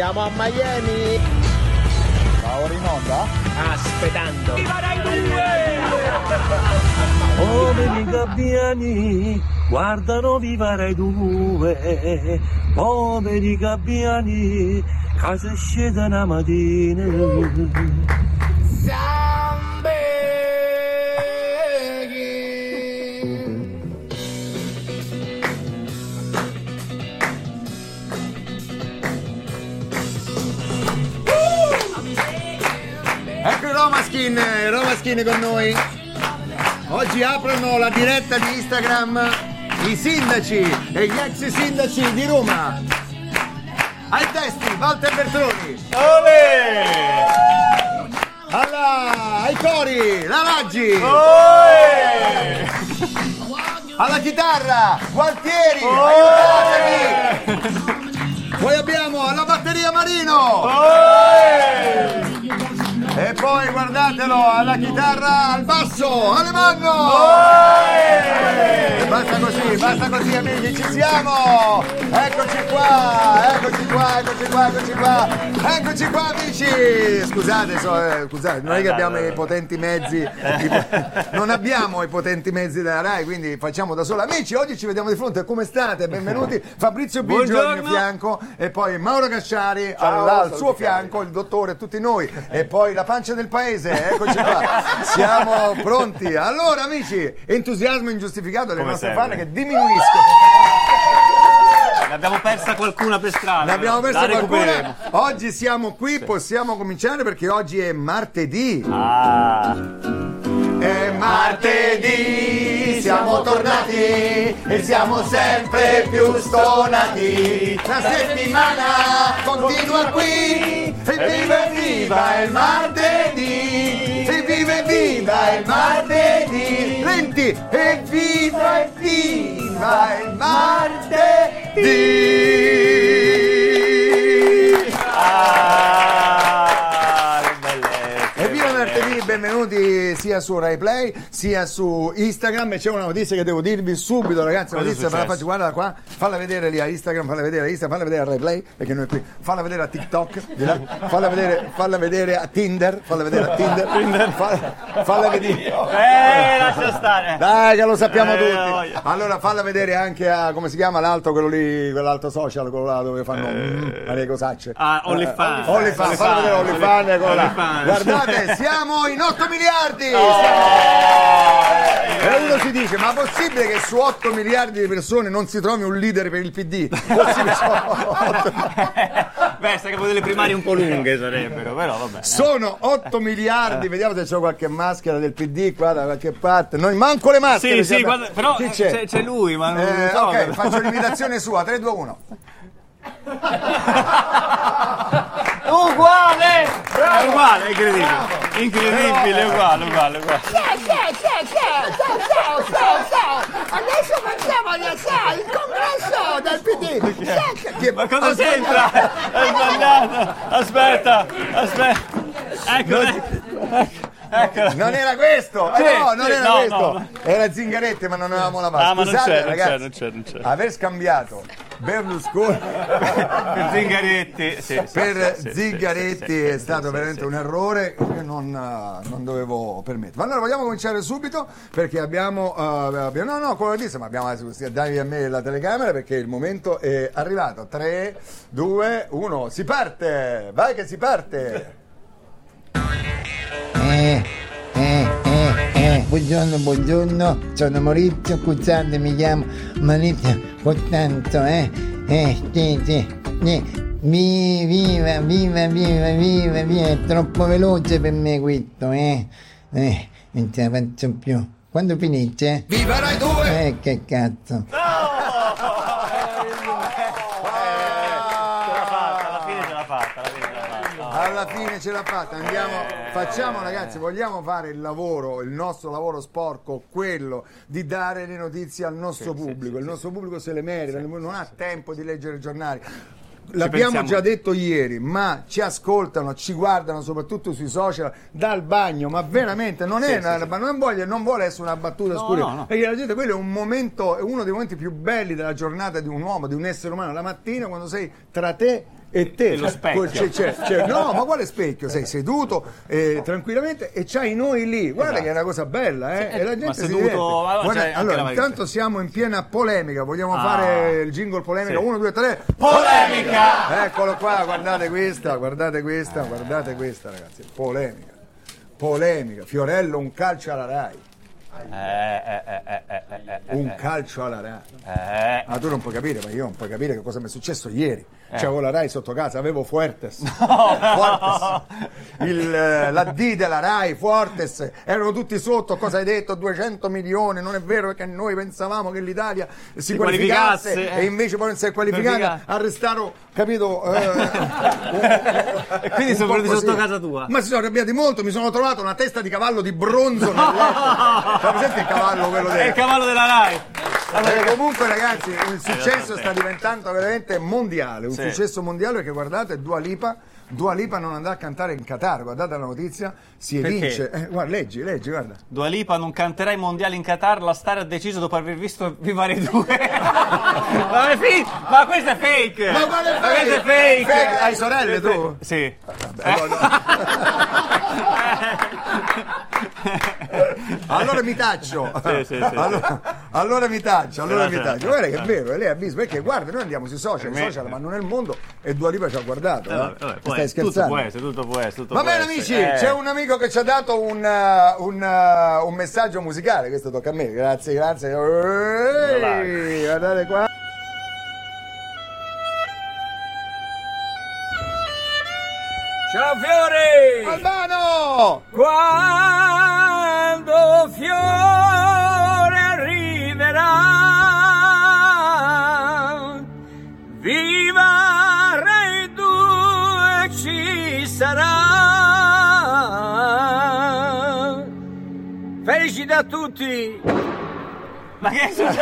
Siamo a Miami. Ma ora in onda? Aspettando. Poveri gabbiani guardano viva Rai 2 Poveri gabbiani casa scesa una mattina I Romaskin, i Romaskin con noi. Oggi aprono la diretta di Instagram i sindaci e gli ex sindaci di Roma. Ai testi, Walter Bertoni. Alla, ai cori, la Raggi. Alla chitarra, Gualtieri. Aiutatemi. Poi abbiamo alla batteria Marino. E poi guardatelo alla chitarra, al basso, Alemanno! Così, basta così amici, ci siamo! Eccoci qua, eccoci qua, eccoci qua, eccoci qua, eccoci qua amici! Scusate, so- eh, scusate, non è che abbiamo i potenti mezzi, i po- non abbiamo i potenti mezzi della RAI, quindi facciamo da solo. Amici, oggi ci vediamo di fronte, come state? Benvenuti, Fabrizio Biggio al mio fianco e poi Mauro Casciari al, al suo fianco, il dottore, tutti noi e poi la pancia del paese, eccoci qua, siamo pronti. Allora amici, entusiasmo ingiustificato delle Come nostre sempre. fan che diminuiscono. Ne abbiamo persa qualcuna per strada. Ne abbiamo però. persa La qualcuna. Oggi siamo qui, possiamo cominciare perché oggi è martedì. Ah, È martedì, siamo tornati e siamo sempre più stonati. La settimana continua qui e viva e viva il martedì. E viva e viva il martedì. Lenti e viva e viva il benvenuti sia su Rai Play sia su Instagram e c'è una notizia che devo dirvi subito ragazzi, una notizia la faccio, guarda qua, falla vedere lì a Instagram, falla vedere a Instagram, falla vedere a Rai Play perché noi qui, falla vedere a TikTok, di là, falla, vedere, falla vedere a Tinder, falla vedere a Tinder, falla, falla vedere... Eh, lascia stare. Dai che lo sappiamo Eh, tutti. Allora falla vedere anche a come si chiama l'altro quello lì, quell'altro social, quello là dove fanno mm, le cosacce. Eh. Ah, OnlyFans. Eh, OnlyFans, falla vedere. OnlyFans. Guardate, siamo in 8 miliardi. Oh. E uno si dice, ma possibile che su 8 miliardi di persone non si trovi un leader per il PD? Possibile, sono 8, Beh, sta capo delle primarie un po' lunghe sarebbero, però vabbè. sono 8 miliardi, vediamo se c'è qualche maschera del PD qua da qualche parte. Noi manco le maschere. Sì, sì, guarda, però Chi c'è, c'è lui, ma non Eh, so. ok, faccio l'imitazione sua, 3, 2, 1. Uguale! È uguale, è incredibile. Incredibile, è uguale, uguale, uguale. Adesso facciamo la sa, il congresso del PD. Ma cosa c'entra? È sbagliato. Aspetta, aspetta. Ecco, ecco. Ecco. Non era questo, Sì, eh, no, non sì, era no, questo. no. Era Zingaretti, ma non avevamo lavato. Ah, ma non Scusate, c'è, non ragazzi, c'è, non c'è, non c'è. Aver scambiato Berlusconi Per Zingaretti, sì, per sì, Zingaretti sì, è sì, stato sì, veramente sì. un errore che non, eh, non dovevo permettere. Ma allora vogliamo cominciare subito perché abbiamo, eh, abbiamo no, no, quello disse, ma abbiamo dai a me la telecamera perché il momento è arrivato. 3, 2, 1, si parte! Vai che si parte! Eh, eh, eh, eh, buongiorno, buongiorno, sono Maurizio, scusate, mi chiamo Maurizio, tanto, eh, eh, sì, sì, vi- viva, viva, viva, viva, viva, è troppo veloce per me questo, eh, eh, non ce la faccio più. Quando finisce? Viva Rai 2! Eh, che cazzo. Ce l'ha fatta, alla fine ce l'ha fatta, alla fine ce l'ha fatta. Alla fine ce l'ha fatta, andiamo, facciamo ragazzi, vogliamo fare il lavoro, il nostro lavoro sporco, quello di dare le notizie al nostro pubblico, il nostro pubblico se le merita, non ha tempo di leggere i giornali. L'abbiamo già detto ieri, ma ci ascoltano, ci guardano soprattutto sui social dal bagno, ma veramente non è una, ma non, voglio- non vuole essere una battuta No, scura, no, no. perché la gente quello è un momento, è uno dei momenti più belli della giornata di un uomo, di un essere umano, la mattina quando sei tra te e te lo specchio. col- c'è- c'è- c'è- no ma quale specchio sei seduto eh, tranquillamente e c'hai noi lì guarda Esatto. che è una cosa bella eh? e la gente ma si seduto- Guarda, anche allora intanto siamo in piena polemica vogliamo Ah. fare il jingle polemica Sì. 1 2 3 Polemica! eccolo qua guardate questa guardate questa guardate questa ragazzi polemica polemica Fiorello un calcio alla Rai Eh, eh, eh, un calcio alla Rai. Ah, tu non puoi capire, ma io non puoi capire che cosa mi è successo ieri. Eh. C'avevo la Rai sotto casa, avevo Fuertes. Fuertes. Il, la D della Rai, Fuertes, erano tutti sotto. Cosa hai detto? 200 milioni. Non è vero perché noi pensavamo che l'Italia si, Si qualificasse qualificasse, eh. e invece poi non si è qualificata. Qualificata. Arrestarono, capito? eh, E quindi sono venuti sotto casa tua. Ma si sono arrabbiati molto, mi sono trovato una testa di cavallo di bronzo nel letto. Sai presente il cavallo quello È del il cavallo della Rai. eh, comunque ragazzi il successo sta diventando veramente mondiale, un Sì. successo mondiale perché guardate Dua Lipa, Dua Lipa non andrà a cantare in Qatar, guardate la notizia, si evince, eh, guarda, leggi, leggi, guarda. Dua Lipa non canterà i mondiali in Qatar, la star ha deciso dopo aver visto Viva Rai 2. ma, è fi- ma questo è fake! Ma Ma questo è fake! Fake? Hai sorelle tu? Sì. Allora mi taccio. Sì, sì, sì. allora, allora mi taccio, allora mi taccio. Guarda che è vero, e lei ha visto, perché guarda, noi andiamo sui social, social vanno nel mondo e Dua Lipa ci ha guardato. Eh, eh. vabbè, vabbè, può Stai tutto scherzando? può essere, tutto può essere. Tutto Va bene amici, Eh. c'è un amico che ci ha dato un, uh, un, uh, un messaggio musicale, questo tocca a me, grazie, grazie. Ehi, guardate qua. Ciao Fiore! Albano! Quando a tutti! Ma che è successo?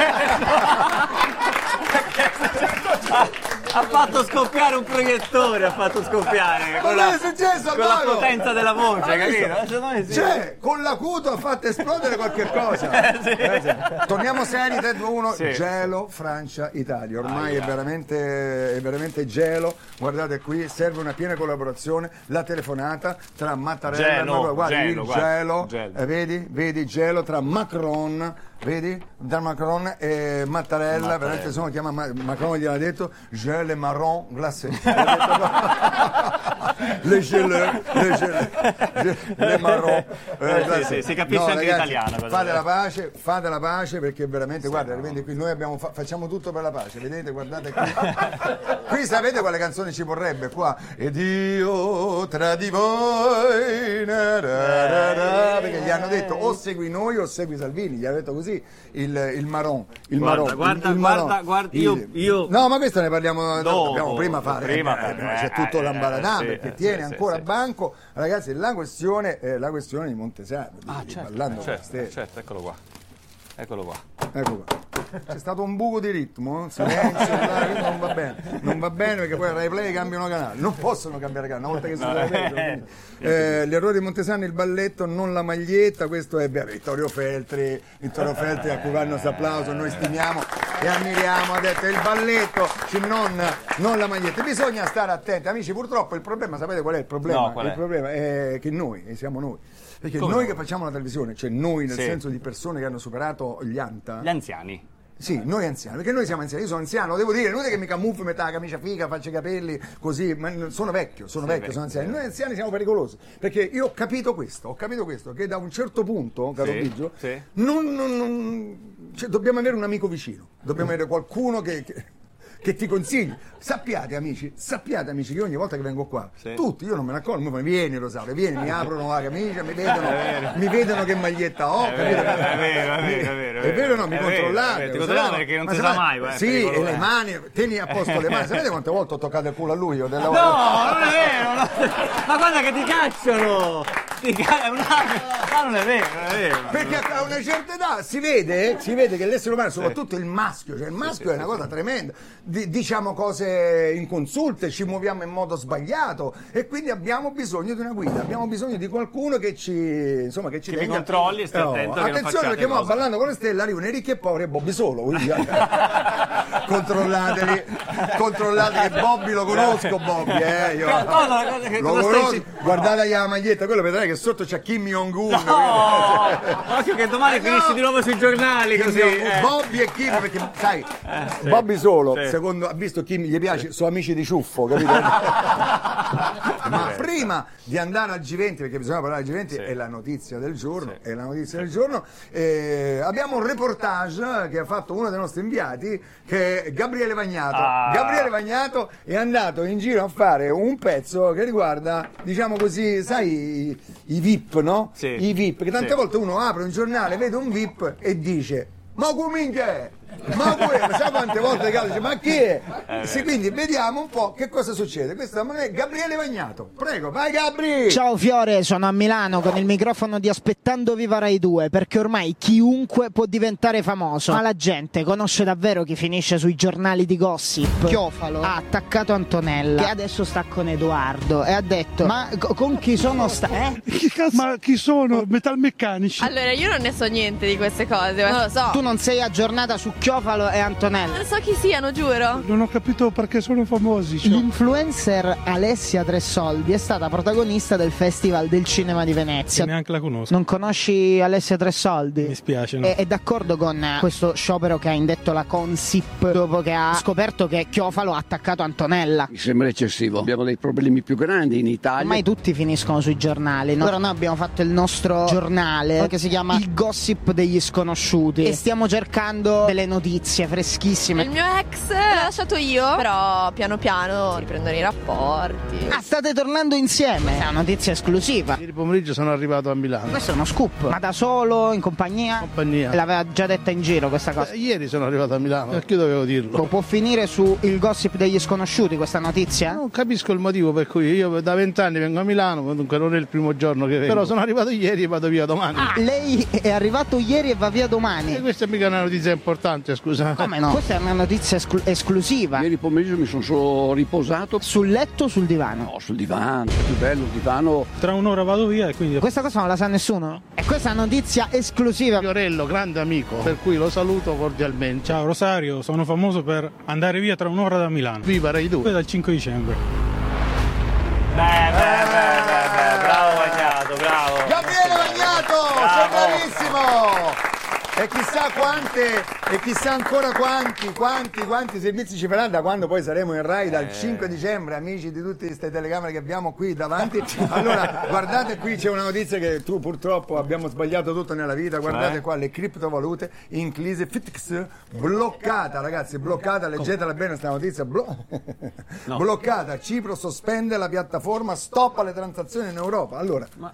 ha fatto scoppiare un proiettore, ha fatto scoppiare. Con la- è successo, Con la potenza della voce, capito? Sì. Cioè, con l'acuto ha fatto esplodere qualche cosa. Eh, sì. Torniamo seri, 3, 2, 1. Sì. Gelo, Francia, Italia. Ormai è veramente, è veramente gelo. Guardate qui, serve una piena collaborazione. La telefonata tra Mattarella e Gelo, Macron. Guarda, gelo, il gelo. gelo. Eh, vedi? Vedi, gelo tra Macron. Vedi? Da Macron e Mattarella, Mattarella. veramente se uno chiama Ma- Macron gliel'ha detto gel e marron glacé. Gliel'ha detto- le gel, le gel, le marron eh, glacé. sì, si capisce anche l'italiano, cosa Fate la pace, fate la pace perché veramente, guarda, vedi qui noi abbiamo fa- facciamo tutto per la pace, vedete, guardate qui. qui sapete quale canzone ci vorrebbe qua? Ed io tra di voi, na, ra, ra, ra, gli hanno detto o segui noi o segui Salvini, gli hanno detto così il, il Maron. Il Guarda, Maron, guarda, il, il guarda, Maron. guarda, io- io- No, ma questo ne parliamo Dopo, dobbiamo prima fare. prima eh, fare, c'è tutto eh, l'ambaradan eh, perché sì, tiene sì, ancora sì. banco. Ragazzi, la questione è la questione di Montesano, Ah, di certo, Ballando certo, certo, eccolo qua. Eccolo qua. Ecco qua. C'è stato un buco di ritmo, eh? silenzio, non va bene. Non va bene perché poi Rai Play cambiano canale. Non possono cambiare canale, una volta che si No, sono preso, quindi. Eh, Gli errori di Montesano, il balletto, non la maglietta, questo è beh, Vittorio Feltri, Vittorio Feltri a cui va il nostro applauso, noi stimiamo e ammiriamo, ha detto il balletto, cioè non, non la maglietta. Bisogna stare attenti, amici, purtroppo il problema, sapete qual è il problema? No, qual è? il problema è che noi, e siamo noi. Perché Come noi no? che facciamo la televisione, cioè noi nel Sì. senso di persone che hanno superato gli ANTA, Gli anziani. sì, noi anziani, perché noi siamo anziani, io sono anziano, devo dire, non è che mi camuffi metà la camicia figa, faccio i capelli così, ma sono vecchio, sono Sei vecchio, sono vecchio, anziano. Noi anziani siamo pericolosi, perché io ho capito questo, ho capito questo, che da un certo punto, caro Sì, Biggio, sì. non, non- non- cioè, dobbiamo avere un amico vicino, dobbiamo avere qualcuno che... che- che ti consigli, sappiate amici, sappiate amici che ogni volta che vengo qua, Sì. tutti, io non me ne accorgo, ma vieni Rosario, vieni, mi aprono la camicia, mi vedono, mi vedono che maglietta ho, È capito? vero, è vero, è vero, è vero, È vero o no? Mi controllate. ti so. perché non si sa mai, guarda, Sì, e le eh. mani, tieni a posto le mani. Sapete quante volte ho toccato il culo a lui? No, non è vero! no. Ma guarda che ti cacciano! È un anno. Ma non è vero, non è vero. Perché a una certa età si vede, si vede che l'essere umano, soprattutto il maschio, cioè il maschio è una cosa tremenda, Di- diciamo cose inconsulte, ci muoviamo in modo sbagliato e quindi abbiamo bisogno di una guida, abbiamo bisogno di qualcuno che ci, insomma, che ci Che tenga- controlli e stia attento che non attenzione perché mo ballando con le stelle arrivano i ricchi e poveri e Bobby solo, quindi controllateli, controllate che Bobby lo conosco Bobby, eh, io. Cosa- cosa- Lo stai conosco, guardate la maglietta, quello vedrai che sotto c'è Kim Jong-un. Oh, occhio che domani finisci di nuovo sui giornali Kim così. Eh. Bobby e Kim, perché sai, Bobby solo, sì. secondo ha visto Kim gli piace, sono amici di ciuffo, capito? Ma prima di andare al G20, perché bisogna parlare al G20, è la notizia del giorno, è la notizia del giorno, eh, abbiamo un reportage che ha fatto uno dei nostri inviati, che è Gabriele Vagnato. Ah. Gabriele Vagnato è andato in giro a fare un pezzo che riguarda, diciamo così, sai, i, VIP, no? Sì. I VIP, che tante Sì. volte uno apre un giornale, vede un VIP e dice ma come minchia è? Ma que- sai quante volte Gallo dice ma chi è? Sì, quindi vediamo un po' che cosa succede. Questo è Gabriele Vagnato. Prego, vai Gabri! Ciao Fiore, sono a Milano con il microfono di Aspettando Viva Rai 2 perché ormai chiunque può diventare famoso. Ma la gente conosce davvero chi finisce sui giornali di gossip. Chiofalo ha attaccato Antonella che adesso sta con Edoardo e ha detto ma co- con chi sono sta... Eh? Chi cazzo- Ma chi sono? Metalmeccanici? Allora, io non ne so niente di queste cose, ma non lo so. Tu non sei aggiornata su Chiofalo e Antonella. Non so chi siano, giuro. Non ho capito perché sono famosi. cioè. L'influencer Alessia Tressoldi è stata protagonista del Festival del Cinema di Venezia. Neanche la conosco. Non conosci Alessia Tressoldi? Mi spiace, no. È, è d'accordo con questo sciopero che ha indetto la Consip dopo che ha scoperto che Chiofalo ha attaccato Antonella. Mi sembra eccessivo. Abbiamo dei problemi più grandi in Italia. Ormai tutti finiscono sui giornali. no? Ora noi abbiamo fatto il nostro giornale che si chiama Il Gossip degli Sconosciuti e stiamo cercando delle notizie freschissime. Il mio ex l'ho lasciato io, però piano piano riprendono i rapporti. Ah, state tornando insieme? È una notizia esclusiva. Ieri pomeriggio sono arrivato a Milano. Questo è uno scoop. Ma da solo, in compagnia? Compagnia. L'aveva già detta in giro questa cosa. Eh, Ieri sono arrivato a Milano. Perché dovevo dirlo? Può finire su il gossip degli sconosciuti questa notizia? Non capisco il motivo per cui io da vent'anni vengo a Milano, comunque non è il primo giorno che vengo. Però sono arrivato ieri e vado via domani. Ah, lei è arrivato ieri e va via E domani. questa è mica una notizia importante, scusa. Come no? Questa è una notizia esclu- esclusiva. Ieri pomeriggio mi sono solo riposato. Sul letto o sul divano? No, sul divano, più bello il divano. Tra un'ora vado via e quindi... Questa cosa non la sa nessuno? E questa è una notizia esclusiva. Fiorello, grande amico, per cui lo saluto cordialmente. Ciao Rosario, sono famoso per andare via tra un'ora da Milano. Viva Rai Poi 2. dal 5 dicembre. Beh, beh, beh, beh, beh, bravo Vagnato, bravo. Gabriele Vagnato, sei bravissimo! E chissà quante, e chissà ancora quanti, quanti, quanti servizi ci faranno da quando poi saremo in Rai dal 5 dicembre, amici di tutte queste telecamere che abbiamo qui davanti. Allora, guardate qui c'è una notizia che tu purtroppo abbiamo sbagliato tutto nella vita. Guardate qua le criptovalute in crisi FTX bloccata, ragazzi, bloccata, leggetela bene questa notizia. blo- Bloccata, Cipro sospende la piattaforma, stop alle transazioni in Europa. Allora, noi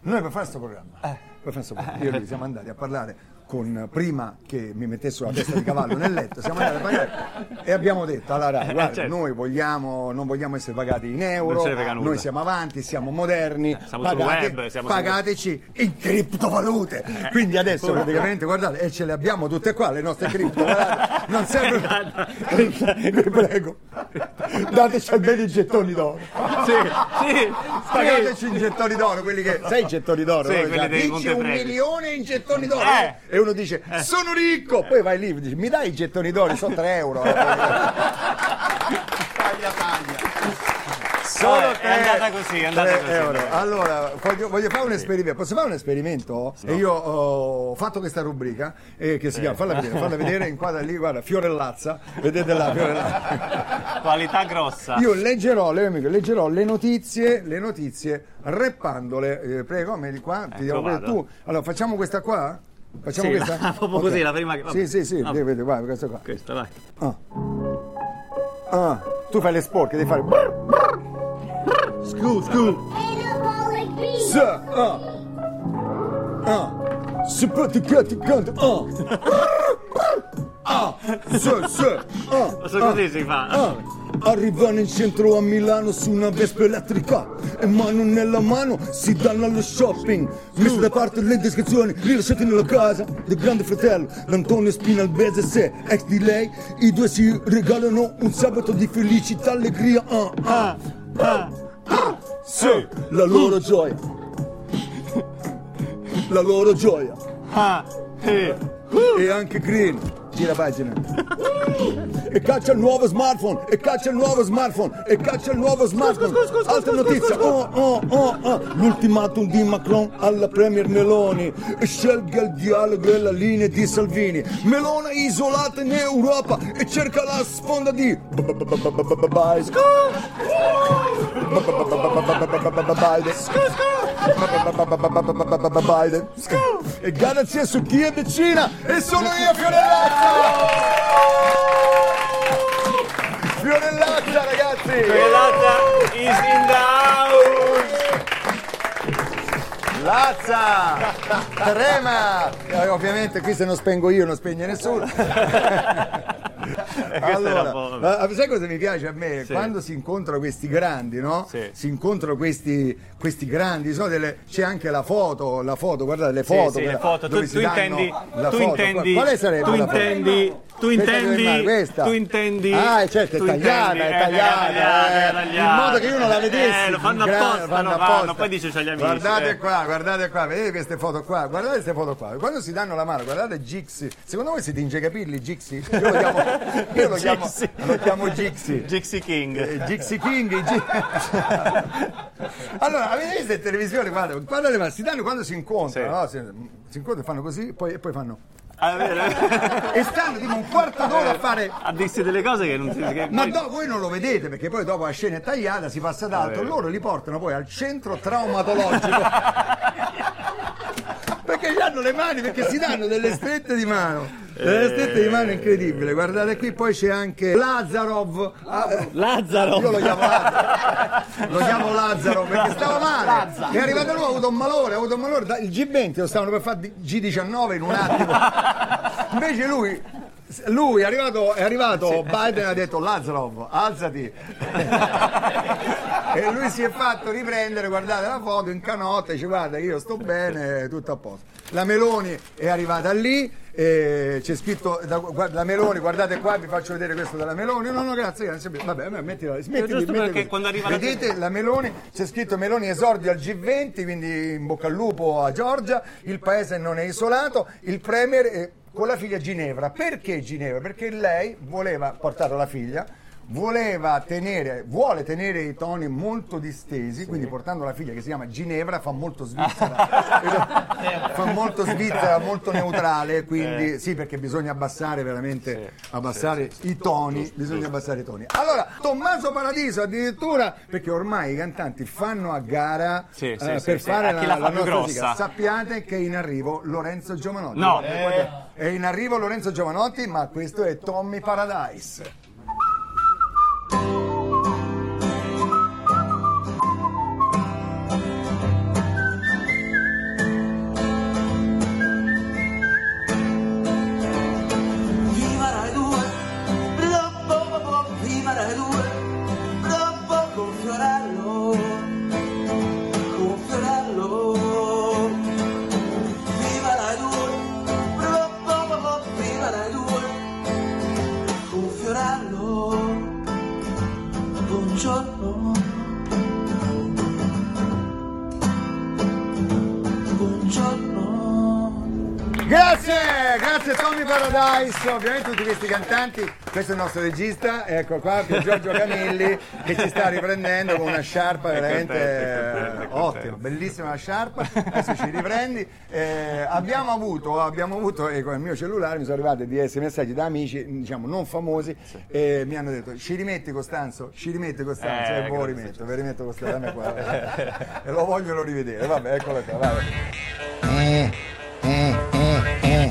per fare questo programma, per fare questo programma, io e lui siamo andati a parlare con, prima che mi mettesse una testa di cavallo nel letto, siamo andati a parlare e abbiamo detto alla RAI, guarda, certo. noi vogliamo, non vogliamo essere pagati in euro, noi siamo avanti, siamo moderni, siamo sul pagate- web, siamo pagateci in criptovalute. Quindi adesso praticamente, guardate, e ce le abbiamo tutte qua, le nostre cripto, guardate, non servono... Vi prego, dateci almeno i gettoni d'oro. Sì, sì. Pagateci in gettoni d'oro, quelli che. Sai i gettoni d'oro? Sì, no? quelli dei Dici un milione in gettoni d'oro Eh. e uno dice sono ricco, poi vai lì e dici mi dai i gettoni d'oro, sono 3 euro. taglia taglia. Sono Vabbè, è andata così, è andata tre così. euro. Allora, voglio, voglio fare un esperimento. Posso fare un esperimento? E io ho fatto questa rubrica eh, che si chiama, falla vedere, falla vedere, inquadra lì, guarda, Fiorellazza, vedete là, Fiorellazza. Qualità grossa. Io leggerò, le, amiche, leggerò le notizie, le notizie reppandole. Eh, prego, metti qua, ti diamo vado. questa- tu. Allora, facciamo questa qua? Facciamo Sì, questa? la- proprio così, la prima che- vabbè. Sì, sì, sì, Vabbè. vedi, vedi, guarda, questa qua. Questa, vai. Ah. Ah, tu fai le sporche, devi fare. Brr, brr. Scu, scu. S, ah. Ah. Simpaticati, canta. Ah. Ah. S, s. Ah. Questo così si fa. Ah. arrivano in centro a Milano su una Vespa elettrica e mano nella mano si danno allo shopping. Messe da parte le descrizioni rilasciate nella casa del grande fratello, l'Antonio Spina al BSS, ex di lei. I due si regalano un sabato di felicità, allegria. Ah, ah, ah, ah. Sì, la loro gioia. La loro gioia. E anche Green. Gira pagina. E caccia il nuovo smartphone, e caccia il nuovo smartphone, e caccia il nuovo smartphone. Altra notizia, oh, oh, oh, oh. L'ultimatum di Macron alla Premier Meloni. E scelga il dialogo e la linea di Salvini. Melona isolata in Europa e cerca la sponda di Biden. Biden. E garanzia su chi è vicina e sono io Fiorellazza! Fiorellazza ragazzi! Fiorellazza is in the house! Lazza! Trema! Eh, ovviamente qui se non spengo io non spegne nessuno. allora, sai cosa mi piace a me? Sì. Quando si incontrano questi grandi, no? Sì. Si incontrano questi, questi grandi, sono delle- c'è anche la foto, la foto, guardate le foto. sì, le quella- foto. Tu, tu intendi, tu foto. intendi, Quale sarebbe tu la foto? intendi, tu intendi, tu intendi, Ah, certo, è tu tagliata, intendi, è eh, tagliata, eh, tagliata. in modo che io non la vedessi. Eh, lo fanno in apposta, fanno lo apposta. fanno, poi dice gli amici. Guardate eh. qua, guardate qua, vedete queste foto qua, guardate queste foto qua. Quando si danno la mano, guardate Gixi. Secondo voi si tinge i capelli Gixi? Io lo chiamo, io lo chiamo, Gixi. lo chiamo Gixi. Gypsy King. Eh, Gixi King, Gi- allora avete visto in televisione guarda, guardate ma si danno quando si incontrano no? si, si incontrano e fanno così poi, e poi fanno Ah, vero? e stanno tipo un quarto d'ora a fare Ha dissi delle cose che non si... Che ma poi- no, voi non lo vedete perché poi dopo la scena è tagliata, si passa ad altro, vero. loro li portano poi al centro traumatologico. perché gli hanno le mani, perché si danno delle strette di mano. Delle strette di mano incredibili. Guardate qui, poi c'è anche Lazarov. Ah, Lazzaro! io lo chiamo Lazzaro. Lo chiamo Lazzaro perché stava male. È arrivato lui, ha avuto un malore, ha avuto un malore. da- Il G20 lo stavano per fare di- G19 in un attimo. Invece lui. Lui è arrivato, è arrivato Biden ha detto Lazarov, alzati. e lui si è fatto riprendere, guardate la foto in canotta, dice guarda io sto bene, tutto a posto. La Meloni è arrivata lì, e c'è scritto da- guarda, la Meloni, guardate qua, vi faccio vedere questo della Meloni. No, no, grazie, grazie. Vabbè, mettila, smettiti, giusto smettiti. perché quando arriva la- Vedete la Meloni, c'è scritto Meloni esordio al G20, quindi in bocca al lupo a Giorgia, il paese non è isolato, il Premier è con la figlia Ginevra. Perché Ginevra? Perché lei voleva portare la figlia, voleva tenere, vuole tenere i toni molto distesi, quindi portando la figlia che si chiama Ginevra fa molto svizzera, fa molto svizzera, molto neutrale, quindi sì perché bisogna abbassare veramente, abbassare i toni, bisogna abbassare i toni. Allora, Tommaso Paradiso addirittura, perché ormai i cantanti fanno a gara Sì, eh, sì, per sì, sì. fare la, la la nostra grossa. musica. Sappiate che è in arrivo Lorenzo Giovanotti. No. Guardate. È in arrivo Lorenzo Giovanotti, ma questo è Tommy Paradise. Viva Paradise, ovviamente tutti questi cantanti, questo è il nostro regista, ecco qua Pier Giorgio Camilli che ci sta riprendendo con una sciarpa veramente eh, ottima, bellissima la sciarpa, adesso ci riprendi. Eh, abbiamo avuto, abbiamo avuto eh, con il mio cellulare mi sono arrivati DS messaggi da amici, diciamo non famosi, e mi hanno detto ci rimetti Costanzo, ci rimetti Costanzo, Eh, e poi lo grazie. rimetto, vi rimetto Costanzo, e lo vogliono rivedere, vabbè eccolo qua, vabbè.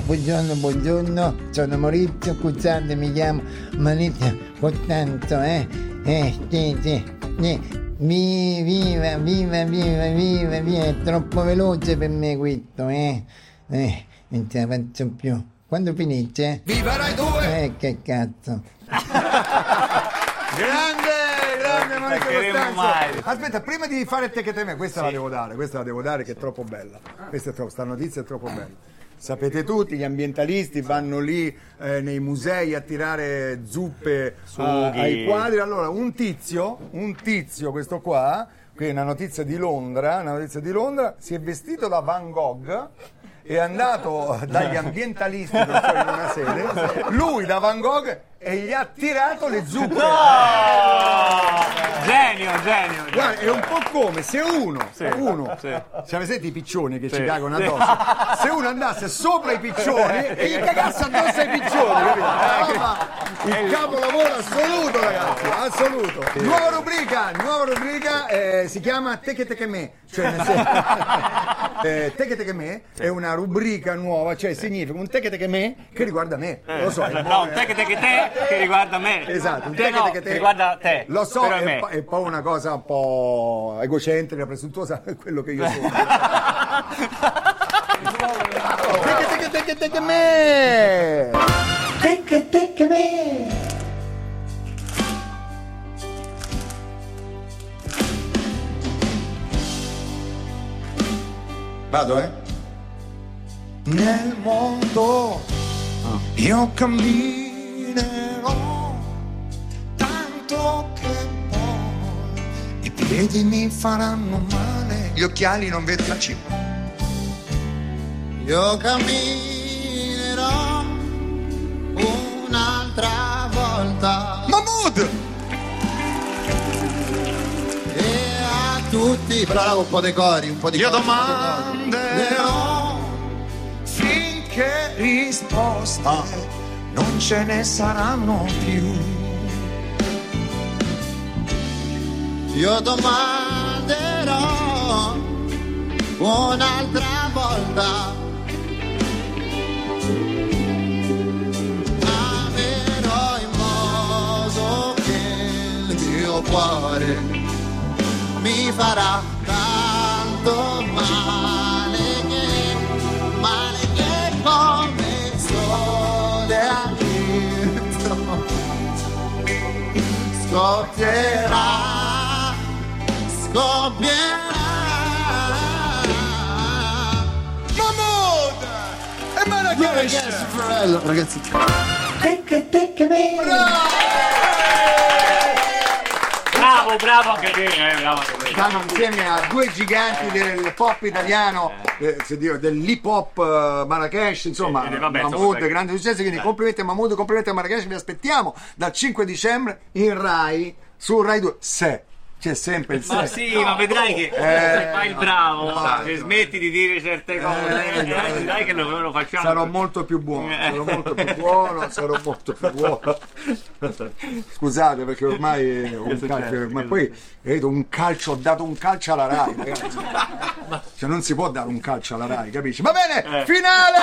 Buongiorno, buongiorno, sono Maurizio Cuzzante, mi chiamo Maurizio Costanzo, eh, eh, sì, sì, eh, vi- viva, viva, viva, viva, viva, è troppo veloce per me questo, eh, eh, non ce la faccio più. Quando finisce? Viva Rai 2! Eh, che cazzo. Grande, grande Monica Costanzo. mai. Aspetta, prima di fare il te che te me, questa la devo dare, questa la devo dare che è troppo bella. Questa è troppo, sta notizia è troppo bella. Sapete tutti, gli ambientalisti vanno lì eh, nei musei a tirare zuppe a- Sughi. ai quadri. Allora, un tizio, un tizio, questo qua, qui è una notizia di Londra, una notizia di Londra, si è vestito da Van Gogh è andato dagli ambientalisti in una sede, lui da Van Gogh e gli ha tirato le zuppe. Genio, genio. Guarda, è un po' come se uno, uno, sì. se avete i piccioni che Sì. ci cagano Sì. addosso, se uno andasse sopra i piccioni e gli cagasse addosso ai piccioni, capito? Ah, ma il capolavoro assoluto, ragazzi, assoluto. Nuova rubrica, nuova rubrica, eh, si chiama Teche Teche Me, cioè nel senso, eh, Teche Teche Me è una rubrica nuova, cioè significa un Teche Teche Me che riguarda me, lo so. No, un te che te che te che riguarda me. Esatto, un te no, che te riguarda te. Lo so, è, me. po- è poi una cosa un po' egocentrica, presuntuosa, è quello che io sono. Tecche, tecche, tecche, me! Tecche, tecche me! Vado, eh? Nel mondo io camminerò tanto che poi i piedi mi faranno male, gli occhiali non cibo. Io camminerò un'altra volta. Mahmood! E a tutti, là un po' dei cori, un po' di Io cori, domanderò finché risposte non ce ne saranno più. Io domanderò un'altra volta. Amerò in modo che il mio cuore mi farà tanto male che, male che come scoppierà, scoppierà. Mahmood! E Marrakesh! Fratello, ragazzi. Tecche, tecche, me. Bravo, bravo. Anche te, eh, bravo anche te. Stanno insieme a due giganti del pop italiano, eh, dico, dell'hip hop eh, Marrakesh, insomma, Eh, eh, vabbè, Mahmood, insomma, grande successo, quindi complimenti a Mahmood, complimenti a Marrakesh, vi aspettiamo dal 5 dicembre in Rai, su Rai 2, se, c'è sempre il. Ma sì, ma vedrai che Eh, fai il bravo, no, se smetti di dire certe cose, Eh, eh, vedrai che lo, lo facciamo. Sarò molto più buono, sarò molto più buono, sarò molto più buono. Scusate perché ormai è un calcio, ma poi vedo un calcio, ho dato un calcio alla Rai, ragazzi. Cioè non si può dare un calcio alla Rai, capisci? Va bene, finale!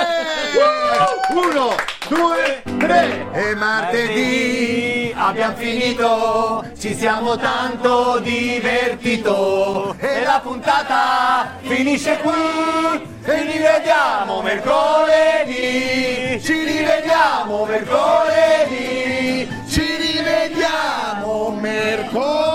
Uno, due, tre! E martedì abbiamo finito, ci siamo tanto divertito e la puntata finisce qui e rivediamo mercoledì, ci rivediamo mercoledì, ci rivediamo mercoledì.